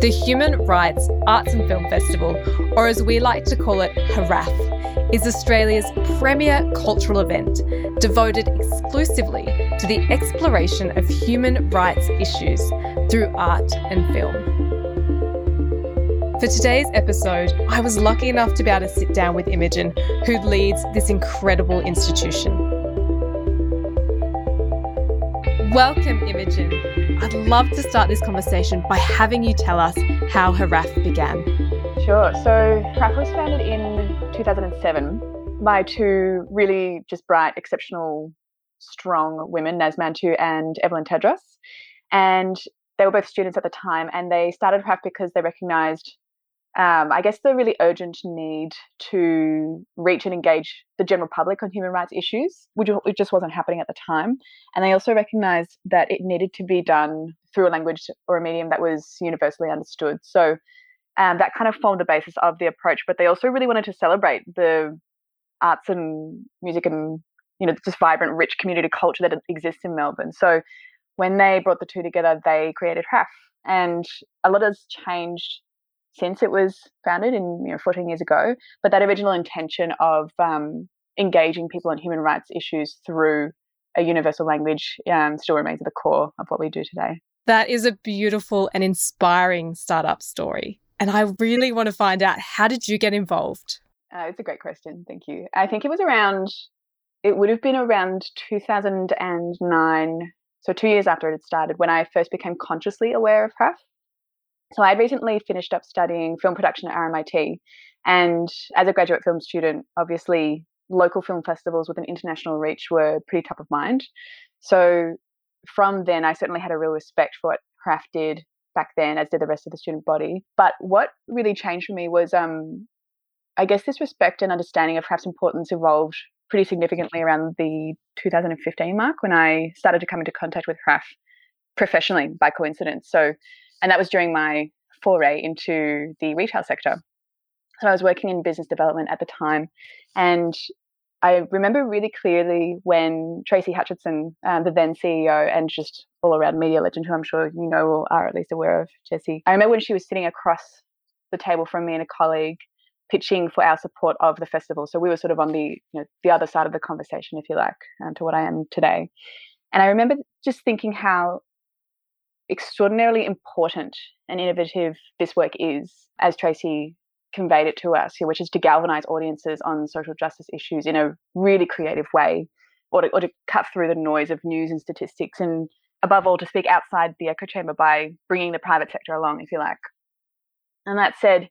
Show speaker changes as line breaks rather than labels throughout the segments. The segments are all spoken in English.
The Human Rights Arts and Film Festival, or as we like to call it, HRAFF, is Australia's premier cultural event devoted exclusively to the exploration of human rights issues through art and film. For today's episode, I was lucky enough to be able to sit down with Imogen, who leads this incredible institution. Welcome, Imogen. I'd love to start this conversation by having you tell us how HRAFF began.
Sure. So, HRAFF was founded in 2007 by two really just bright, exceptional, strong women, Naz Mantu and Evelyn Tadros. And they were both students at the time, and they started HRAFF because they recognized um, I guess the really urgent need to reach and engage the general public on human rights issues, which it just wasn't happening at the time. And they also recognized that it needed to be done through a language or a medium that was universally understood. So um, that kind of formed the basis of the approach. But they also really wanted to celebrate the arts and music and you know just vibrant, rich community culture that exists in Melbourne. So when they brought the two together, they created HRAFF. And a lot has changed since it was founded in you know 14 years ago. But that original intention of um, engaging people on human rights issues through a universal language um, still remains at the core of what we do today.
That is a beautiful and inspiring startup story. And I really want to find out how did you get involved?
Uh, it's a great question. Thank you. I think it was around, it would have been around 2009. So, two years after it had started, when I first became consciously aware of HRAFF. So I had recently finished up studying film production at RMIT. And as a graduate film student, obviously local film festivals with an international reach were pretty top of mind. So from then, I certainly had a real respect for what HRAFF did back then, as did the rest of the student body. But what really changed for me was, um, I guess, this respect and understanding of HRAFF's importance evolved pretty significantly around the 2015 mark when I started to come into contact with HRAFF professionally by coincidence. So and that was during my foray into the retail sector. So I was working in business development at the time. And I remember really clearly when Tracy Hutchinson, uh, the then CEO and just all around media legend, who I'm sure you know or are at least aware of, Jesse, I remember when she was sitting across the table from me and a colleague pitching for our support of the festival. So we were sort of on the you know, the other side of the conversation, if you like, um, to what I am today. And I remember just thinking how extraordinarily important and innovative this work is, as Tracy conveyed it to us, which is to galvanize audiences on social justice issues in a really creative way, or to, or to cut through the noise of news and statistics, and above all, to speak outside the echo chamber by bringing the private sector along, if you like. And that said,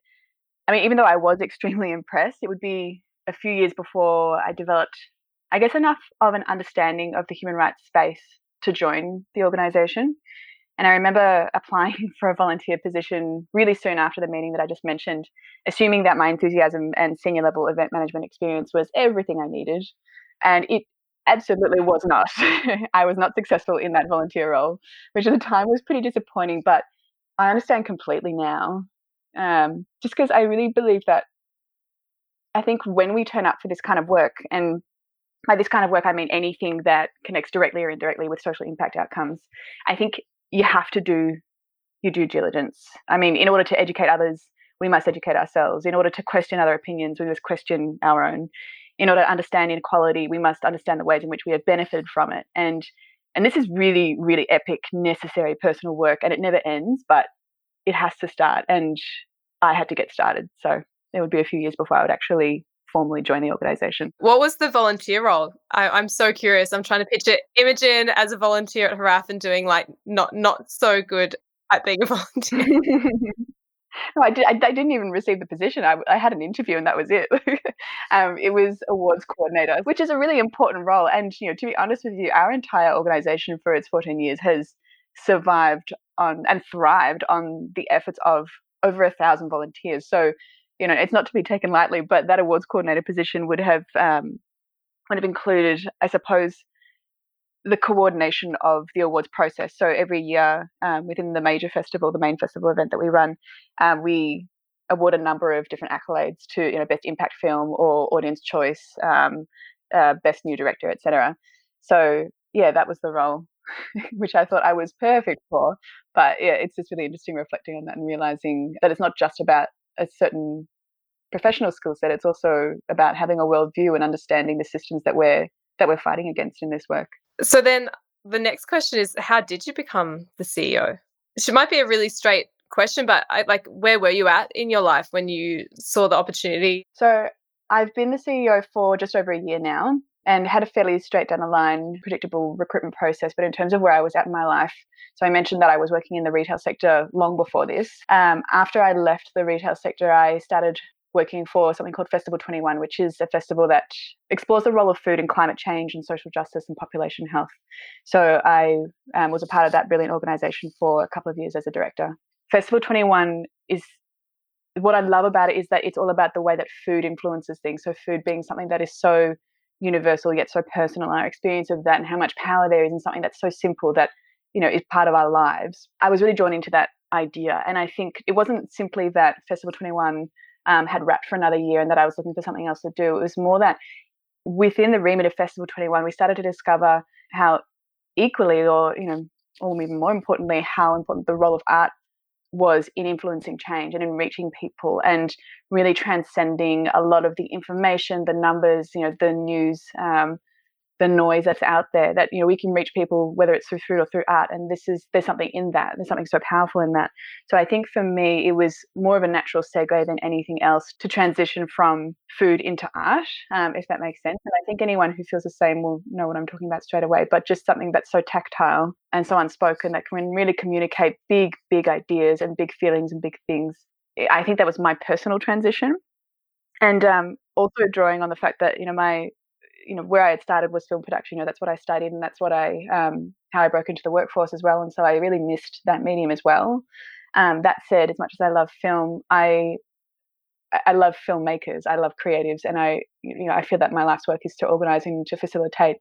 I mean, even though I was extremely impressed, it would be a few years before I developed, I guess, enough of an understanding of the human rights space to join the organization. And I remember applying for a volunteer position really soon after the meeting that I just mentioned, assuming that my enthusiasm and senior level event management experience was everything I needed. And it absolutely was not. I was not successful in that volunteer role, which at the time was pretty disappointing, but I understand completely now. Um, just because I really believe that I think when we turn up for this kind of work, and by this kind of work, I mean anything that connects directly or indirectly with social impact outcomes, I think you have to do your due diligence. I mean, in order to educate others, we must educate ourselves. In order to question other opinions, we must question our own. In order to understand inequality, we must understand the ways in which we have benefited from it. And and this is really, really epic, necessary personal work, and it never ends, but it has to start. And I had to get started. So it would be a few years before I would actually formally join the organization.
What was the volunteer role? I, am so curious. I'm trying to picture Imogen as a volunteer at HRAFF and doing like not not so good at being a volunteer.
no, I, did, I, I, didn't even receive the position. I, I had an interview and that was it. um, it was awards coordinator, which is a really important role. And you know, to be honest with you, our entire organization for its 14 years has survived on and thrived on the efforts of over a thousand volunteers. So you know, it's not to be taken lightly, but that awards coordinator position would have um, would have included, I suppose, the coordination of the awards process. So every year um, within the major festival, the main festival event that we run, um, we award a number of different accolades to you know best impact film or audience choice, um, uh, best new director, etc. So yeah, that was the role. which I thought I was perfect for. But yeah, it's just really interesting reflecting on that and realizing that it's not just about a certain professional skill set. It's also about having a worldview and understanding the systems that we're that we're fighting against in this work.
So then the next question is how did you become the CEO? It might be a really straight question, but I, like where were you at in your life when you saw the opportunity?
So I've been the CEO for just over a year now and had a fairly straight down the line, predictable recruitment process. But in terms of where I was at in my life, so I mentioned that I was working in the retail sector long before this. Um, after I left the retail sector, I started working for something called Festival 21, which is a festival that explores the role of food in climate change and social justice and population health. So I um, was a part of that brilliant organization for a couple of years as a director. Festival 21 is what I love about it is that it's all about the way that food influences things. So food being something that is so universal yet so personal, our experience of that and how much power there is in something that's so simple that you know is part of our lives. I was really drawn into that idea, and I think it wasn't simply that Festival 21 um, had wrapped for another year and that I was looking for something else to do. It was more that within the remit of Festival 21, we started to discover how equally, or you know, or even more importantly, how important the role of art was in influencing change and in reaching people and really transcending a lot of the information, the numbers, you know, the news, um, the noise that's out there that you know we can reach people whether it's through food or through art and this is there's something in that there's something so powerful in that. So i think for me it was more of a natural segue than anything else to transition from food into art um, if that makes sense. And i think anyone who feels the same will know what i'm talking about straight away but just something that's so tactile and so unspoken that can really communicate big big ideas and big feelings and big things. I think that was my personal transition. And um, also drawing on the fact that you know my you know where I had started was film production. You know that's what I studied and that's what I um, how I broke into the workforce as well. And so I really missed that medium as well. Um, that said, as much as I love film, I I love filmmakers. I love creatives, and I you know I feel that my life's work is to organise and to facilitate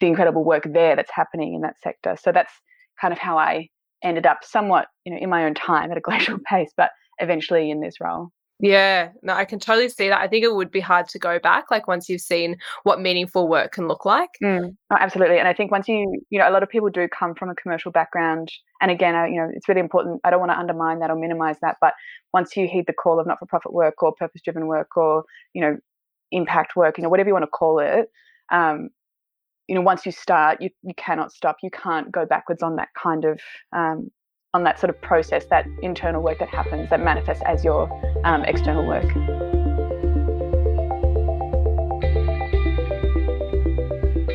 the incredible work there that's happening in that sector. So that's kind of how I ended up somewhat you know in my own time at a glacial pace, but eventually in this role.
Yeah, no, I can totally see that. I think it would be hard to go back, like once you've seen what meaningful work can look like.
Mm, oh, absolutely, and I think once you, you know, a lot of people do come from a commercial background, and again, I, you know, it's really important. I don't want to undermine that or minimize that, but once you heed the call of not-for-profit work or purpose-driven work or you know, impact work, you know, whatever you want to call it, um, you know, once you start, you you cannot stop. You can't go backwards on that kind of um, on that sort of process, that internal work that happens that manifests as your um, external work.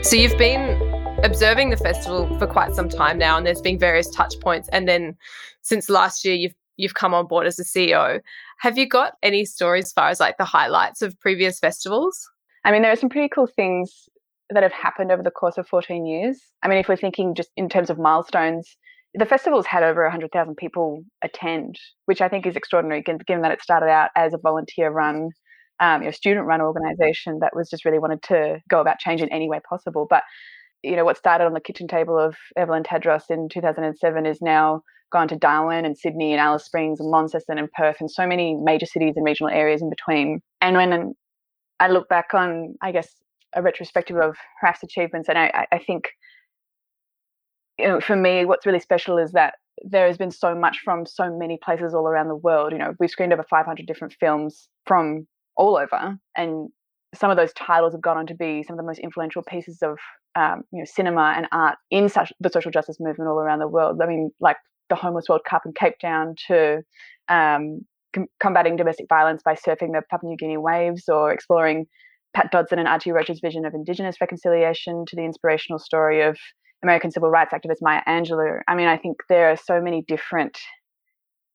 So you've been observing the festival for quite some time now, and there's been various touch points. And then since last year, you've you've come on board as a CEO. Have you got any stories as far as like the highlights of previous festivals?
I mean, there are some pretty cool things that have happened over the course of 14 years. I mean, if we're thinking just in terms of milestones, the festival's had over 100,000 people attend, which I think is extraordinary given that it started out as a volunteer run, um, you know, student run organization that was just really wanted to go about change in any way possible. But, you know, what started on the kitchen table of Evelyn Tadros in 2007 is now gone to Darwin and Sydney and Alice Springs and Launceston and Perth and so many major cities and regional areas in between. And when I look back on, I guess, a retrospective of HRAFF's achievements, and I, I think you know, for me, what's really special is that there has been so much from so many places all around the world. You know, we've screened over 500 different films from all over, and some of those titles have gone on to be some of the most influential pieces of um, you know cinema and art in such the social justice movement all around the world. I mean, like the Homeless World Cup in Cape Town to um, com- combating domestic violence by surfing the Papua New Guinea waves or exploring Pat Dodson and Archie Roach's vision of Indigenous reconciliation to the inspirational story of American civil rights activist Maya Angelou. I mean, I think there are so many different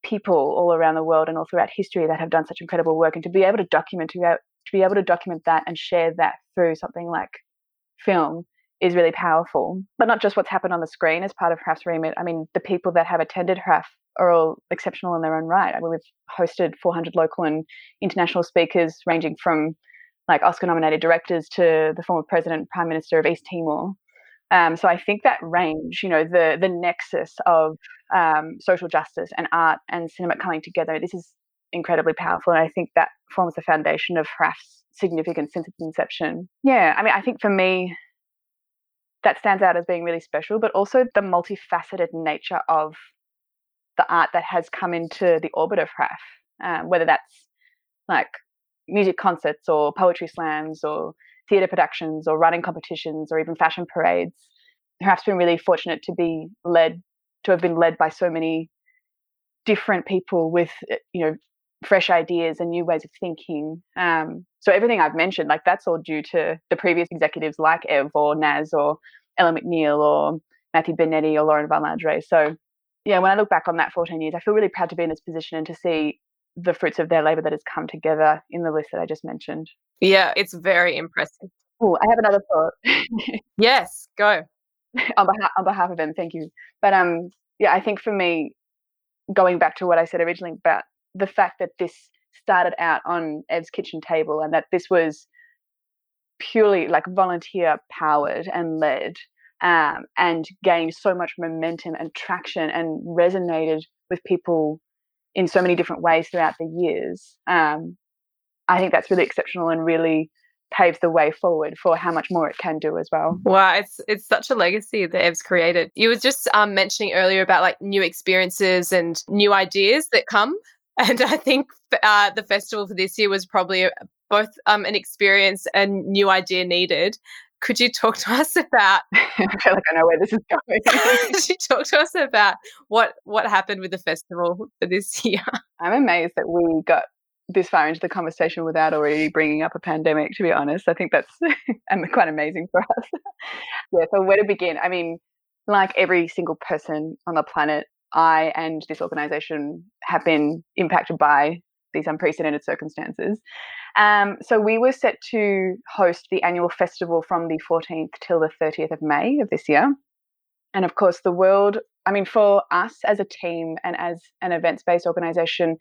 people all around the world and all throughout history that have done such incredible work, and to be able to document to be able, to document that and share that through something like film is really powerful. But not just what's happened on the screen as part of HRAFF's remit. I mean, the people that have attended HRAFF are all exceptional in their own right. I mean, we've hosted 400 local and international speakers ranging from like Oscar nominated directors to the former president, prime minister of East Timor. Um, so I think that range, you know, the the nexus of um, social justice and art and cinema coming together, this is incredibly powerful, and I think that forms the foundation of HRAFF's significance since its inception. Yeah, I mean, I think for me, that stands out as being really special, but also the multifaceted nature of the art that has come into the orbit of HRAFF, um, whether that's like music concerts or poetry slams or theatre productions or writing competitions or even fashion parades. HRAFF's been really fortunate to be led, to have been led by so many different people with, eh, you know, fresh ideas and new ways of thinking. Um, so everything I've mentioned, like that's all due to the previous executives like Ev or Naz or Ella McNeil or Matthew Benetti or Lauren Van Landre. So yeah, when I look back on that 14 years, I feel really proud to be in this position and to see the fruits of their labour that has come together in the list that I just mentioned.
Yeah, it's very impressive.
Oh, I have another thought.
yes, go.
on behalf on behalf of them, thank you. But um, yeah, I think for me, going back to what I said originally about the fact that this started out on Ev's kitchen table and that this was purely like volunteer powered and led um, and gained so much momentum and traction and resonated with people in so many different ways throughout the years. Um, I think that's really exceptional and really paves the way forward for how much more it can do as well.
Wow, it's it's such a legacy that Ev's created. You were just um, mentioning earlier about like new experiences and new ideas that come, and I think uh, the festival for this year was probably both um, an experience and new idea needed. Could you talk to us about?
I feel like I know where this is going.
could you talk to us about what what happened with the festival for this year?
I'm amazed that we got this far into the conversation without already bringing up a pandemic. To be honest, I think that's quite amazing for us. yeah. So where to begin? I mean, like every single person on the planet, I and this organization have been impacted by these unprecedented circumstances. Um, so we were set to host the annual festival from the 14th till the 30th of May of this year. And of course, the world, I mean, for us as a team and as an events based organization,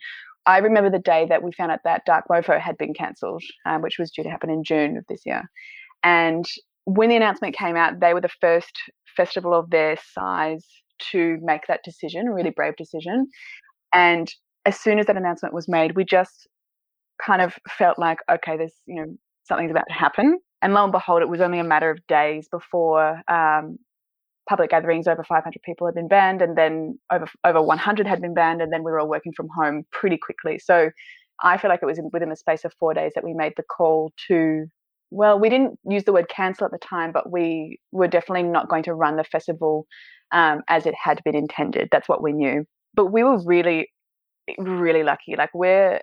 I remember the day that we found out that Dark Mofo had been cancelled, um, which was due to happen in June of this year. And when the announcement came out, they were the first festival of their size to make that decision, a really brave decision. And as soon as that announcement was made, we just kind of felt like, okay, there's, you know, something's about to happen. And lo and behold, it was only a matter of days before um, public gatherings over 500 people had been banned, and then over over 100 had been banned, and then we were all working from home pretty quickly. So I feel like it was within the space of four days that we made the call to. Well, we didn't use the word cancel at the time, but we were definitely not going to run the festival um, as it had been intended. That's what we knew. But we were really, really lucky. Like we're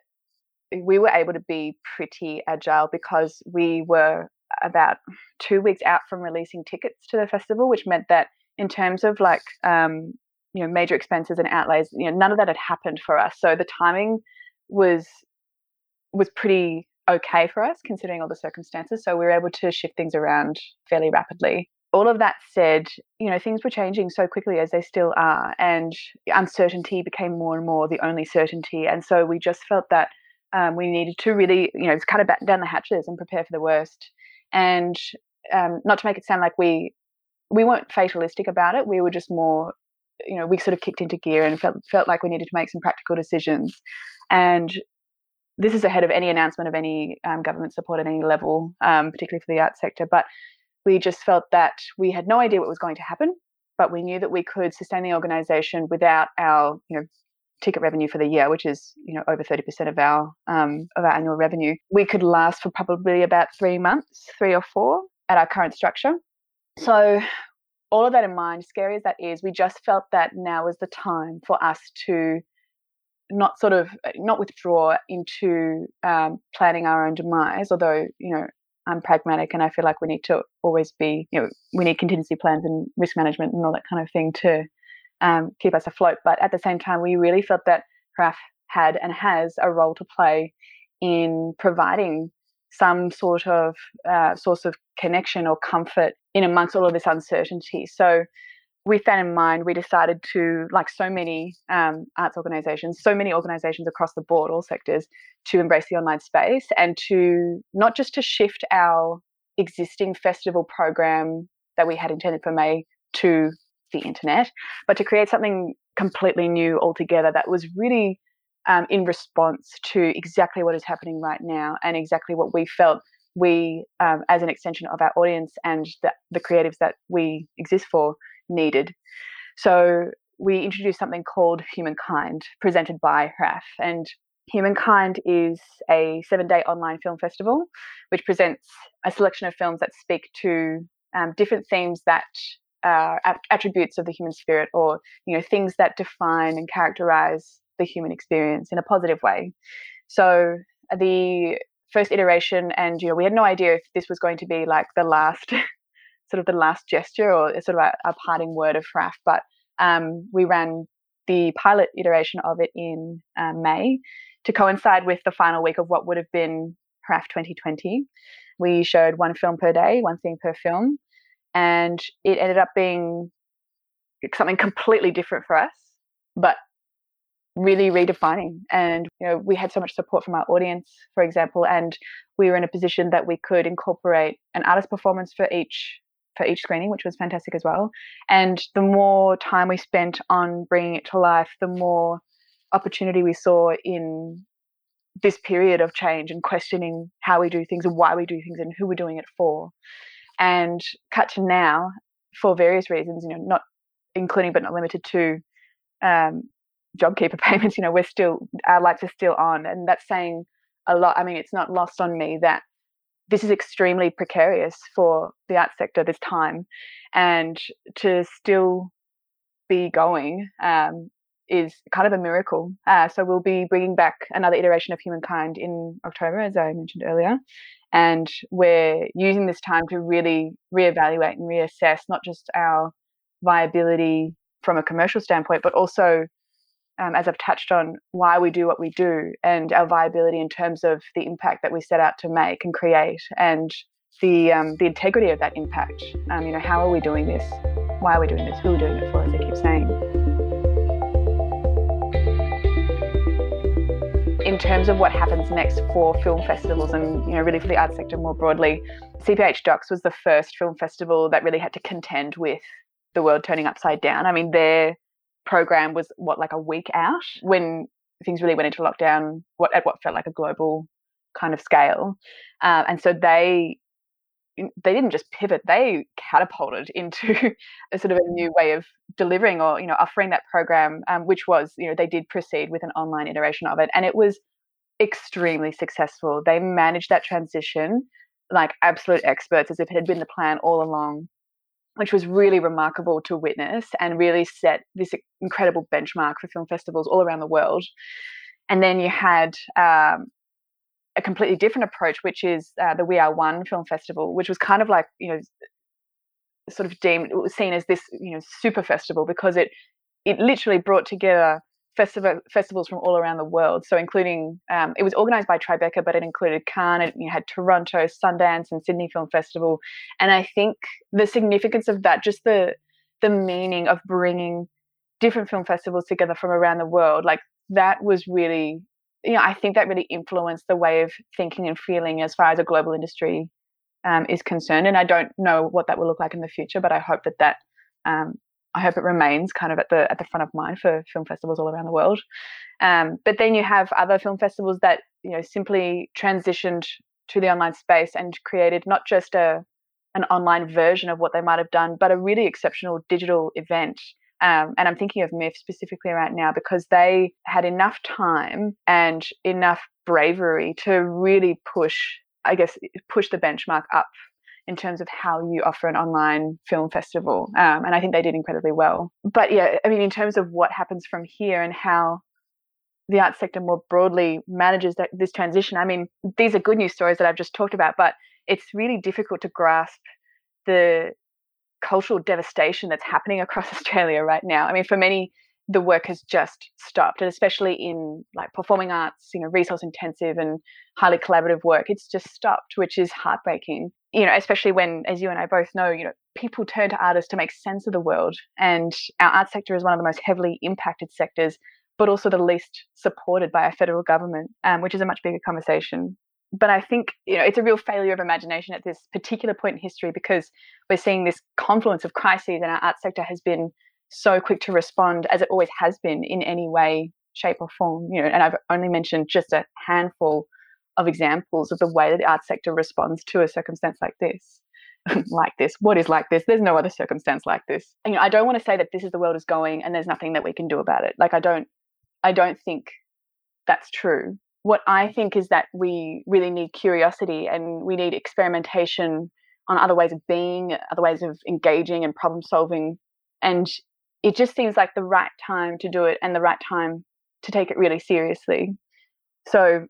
we were able to be pretty agile because we were about two weeks out from releasing tickets to the festival, which meant that in terms of like um, you know major expenses and outlays, you know none of that had happened for us. So the timing was was pretty okay for us considering all the circumstances. So we were able to shift things around fairly rapidly. All of that said, you know, things were changing so quickly as they still are, and uncertainty became more and more the only certainty. And so we just felt that um, we needed to really, you know, kind of batten down the hatches and prepare for the worst. And um, not to make it sound like we we weren't fatalistic about it. We were just more, you know, we sort of kicked into gear and felt felt like we needed to make some practical decisions. And this is ahead of any announcement of any um, government support at any level, um, particularly for the arts sector. But we just felt that we had no idea what was going to happen, but we knew that we could sustain the organisation without our, you know, ticket revenue for the year, which is you know over thirty percent of our um, of our annual revenue, we could last for probably about three months, three or four at our current structure. So, all of that in mind, scary as that is, we just felt that now was the time for us to not sort of not withdraw into um, planning our own demise. Although you know I'm pragmatic and I feel like we need to always be you know we need contingency plans and risk management and all that kind of thing to um, keep us afloat. But at the same time, we really felt that HRAFF had and has a role to play in providing some sort of uh, source of connection or comfort in amongst all of this uncertainty. So, with that in mind, we decided to, like so many um, arts organisations, so many organisations across the board, all sectors, to embrace the online space and to not just to shift our existing festival program that we had intended for May to the internet, but to create something completely new altogether that was really um, in response to exactly what is happening right now and exactly what we felt we, um, as an extension of our audience and the, the creatives that we exist for, needed. So we introduced something called Humankind, presented by HRAFF. And Humankind is a seven day online film festival, which presents a selection of films that speak to um, different themes that are attributes of the human spirit or you know things that define and characterize the human experience in a positive way. So the first iteration, and you know, we had no idea if this was going to be like the last, sort of the last gesture or sort of a, a parting word of HRAFF, but um, we ran the pilot iteration of it in uh, May to coincide with the final week of what would have been HRAFF 2020. We showed one film per day, one thing per film, and it ended up being something completely different for us, but really redefining. And you know, we had so much support from our audience, for example, and we were in a position that we could incorporate an artist performance for each for each screening, which was fantastic as well. And the more time we spent on bringing it to life, the more opportunity we saw in this period of change and questioning how we do things and why we do things and who we're doing it for. And cut to now, for various reasons, you know, not including but not limited to um, JobKeeper payments, you know, we're still, our lights are still on. And that's saying a lot. I mean, it's not lost on me that this is extremely precarious for the arts sector this time. And to still be going um, is kind of a miracle. Uh, so we'll be bringing back another iteration of Humankind in October, as I mentioned earlier. And we're using this time to really reevaluate and reassess not just our viability from a commercial standpoint, but also um, as I've touched on, why we do what we do and our viability in terms of the impact that we set out to make and create and the um, the integrity of that impact. Um, you know, how are we doing this? Why are we doing this? Who are we doing it for? As I keep saying. In terms of what happens next for film festivals and you know really for the arts sector more broadly, CPH:DOX was the first film festival that really had to contend with the world turning upside down. I mean, they're program was what like a week out when things really went into lockdown what at what felt like a global kind of scale uh, and so they they didn't just pivot they catapulted into a sort of a new way of delivering or you know offering that program um, which was you know they did proceed with an online iteration of it and it was extremely successful they managed that transition like absolute experts as if it had been the plan all along which was really remarkable to witness and really set this incredible benchmark for film festivals all around the world. And then you had um, a completely different approach, which is uh, the We Are One Film Festival, which was kind of like you know, sort of deemed seen as this you know super festival because it it literally brought together festival, festivals from all around the world. So, including um, it was organized by Tribeca, but it included Cannes, it you had Toronto, Sundance, and Sydney Film Festival. And I think the significance of that, just the the meaning of bringing different film festivals together from around the world, like that was really, you know, I think that really influenced the way of thinking and feeling as far as a global industry um, is concerned. And I don't know what that will look like in the future, but I hope that that um, I hope it remains kind of at the at the front of mind for film festivals all around the world. Um, but then you have other film festivals that you know simply transitioned to the online space and created not just a an online version of what they might have done, but a really exceptional digital event. Um, and I'm thinking of MIFF specifically right now because they had enough time and enough bravery to really push, I guess, push the benchmark up in terms of how you offer an online film festival. Um, and I think they did incredibly well. But yeah, I mean, in terms of what happens from here and how the arts sector more broadly manages that, this transition, I mean, these are good news stories that I've just talked about, but it's really difficult to grasp the cultural devastation that's happening across Australia right now. I mean, for many, the work has just stopped, and especially in like performing arts, you know, resource intensive and highly collaborative work, it's just stopped, which is heartbreaking you know, especially when, as you and I both know, you know, people turn to artists to make sense of the world. And our art sector is one of the most heavily impacted sectors, but also the least supported by our federal government, um, which is a much bigger conversation. But I think, you know, it's a real failure of imagination at this particular point in history because we're seeing this confluence of crises and our art sector has been so quick to respond as it always has been in any way, shape or form, you know, and I've only mentioned just a handful of examples of the way that the arts sector responds to a circumstance like this. like this. What is like this? There's no other circumstance like this. And, you know, I don't want to say that this is the world is going and there's nothing that we can do about it. Like I don't I don't think that's true. What I think is that we really need curiosity and we need experimentation on other ways of being, other ways of engaging and problem solving. And it just seems like the right time to do it and the right time to take it really seriously. So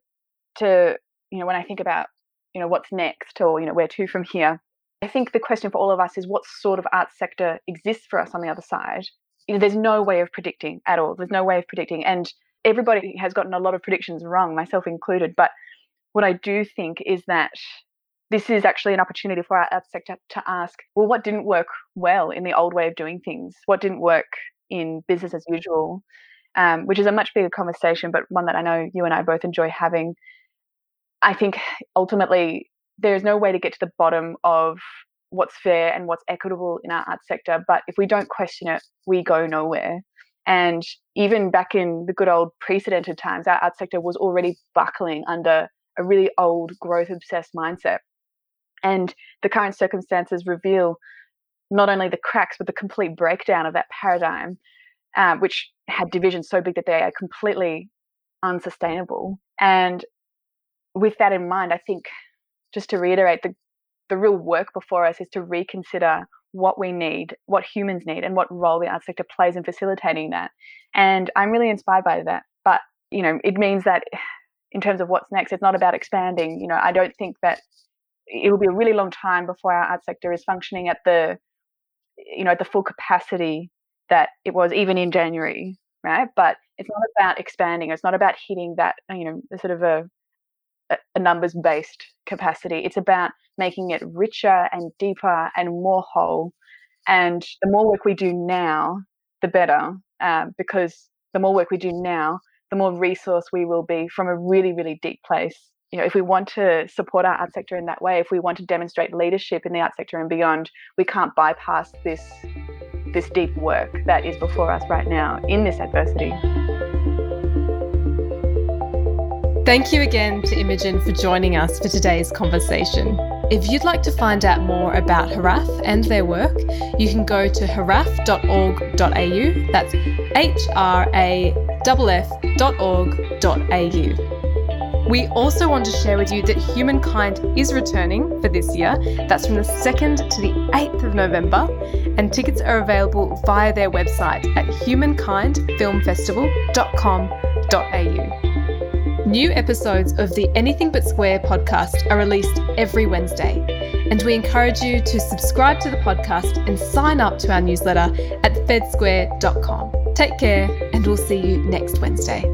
to, you know, when I think about, you know, what's next or, you know, where to from here, I think the question for all of us is what sort of arts sector exists for us on the other side. You know, there's no way of predicting at all. There's no way of predicting. And everybody has gotten a lot of predictions wrong, myself included. But what I do think is that this is actually an opportunity for our arts sector to ask, well, what didn't work well in the old way of doing things? What didn't work in business as usual? Um, which is a much bigger conversation, but one that I know you and I both enjoy having. I think ultimately there's no way to get to the bottom of what's fair and what's equitable in our arts sector, but if we don't question it, we go nowhere. And even back in the good old precedented times, our arts sector was already buckling under a really old growth obsessed mindset. And the current circumstances reveal not only the cracks, but the complete breakdown of that paradigm, um, which had divisions so big that they are completely unsustainable. And with that in mind, I think just to reiterate, the, the real work before us is to reconsider what we need, what humans need, and what role the arts sector plays in facilitating that. And I'm really inspired by that. But, you know, it means that in terms of what's next, it's not about expanding. You know, I don't think that it will be a really long time before our art sector is functioning at the, you know, at the full capacity that it was even in January, right? But it's not about expanding. It's not about hitting that, you know, sort of a a numbers based capacity. It's about making it richer and deeper and more whole. And the more work we do now, the better, uh, because the more work we do now, the more resource we will be from a really, really deep place. You know, if we want to support our art sector in that way, if we want to demonstrate leadership in the art sector and beyond, we can't bypass this this deep work that is before us right now in this adversity.
Thank you again to Imogen for joining us for today's conversation. If you'd like to find out more about HRAFF and their work, you can go to hraff.org.au. That's H R A F F.org.au. We also want to share with you that Humankind is returning for this year. That's from the 2nd to the 8th of November, and tickets are available via their website at humankindfilmfestival.com.au. New episodes of the Anything But Square podcast are released every Wednesday, and we encourage you to subscribe to the podcast and sign up to our newsletter at fedsquare.com. Take care, and we'll see you next Wednesday.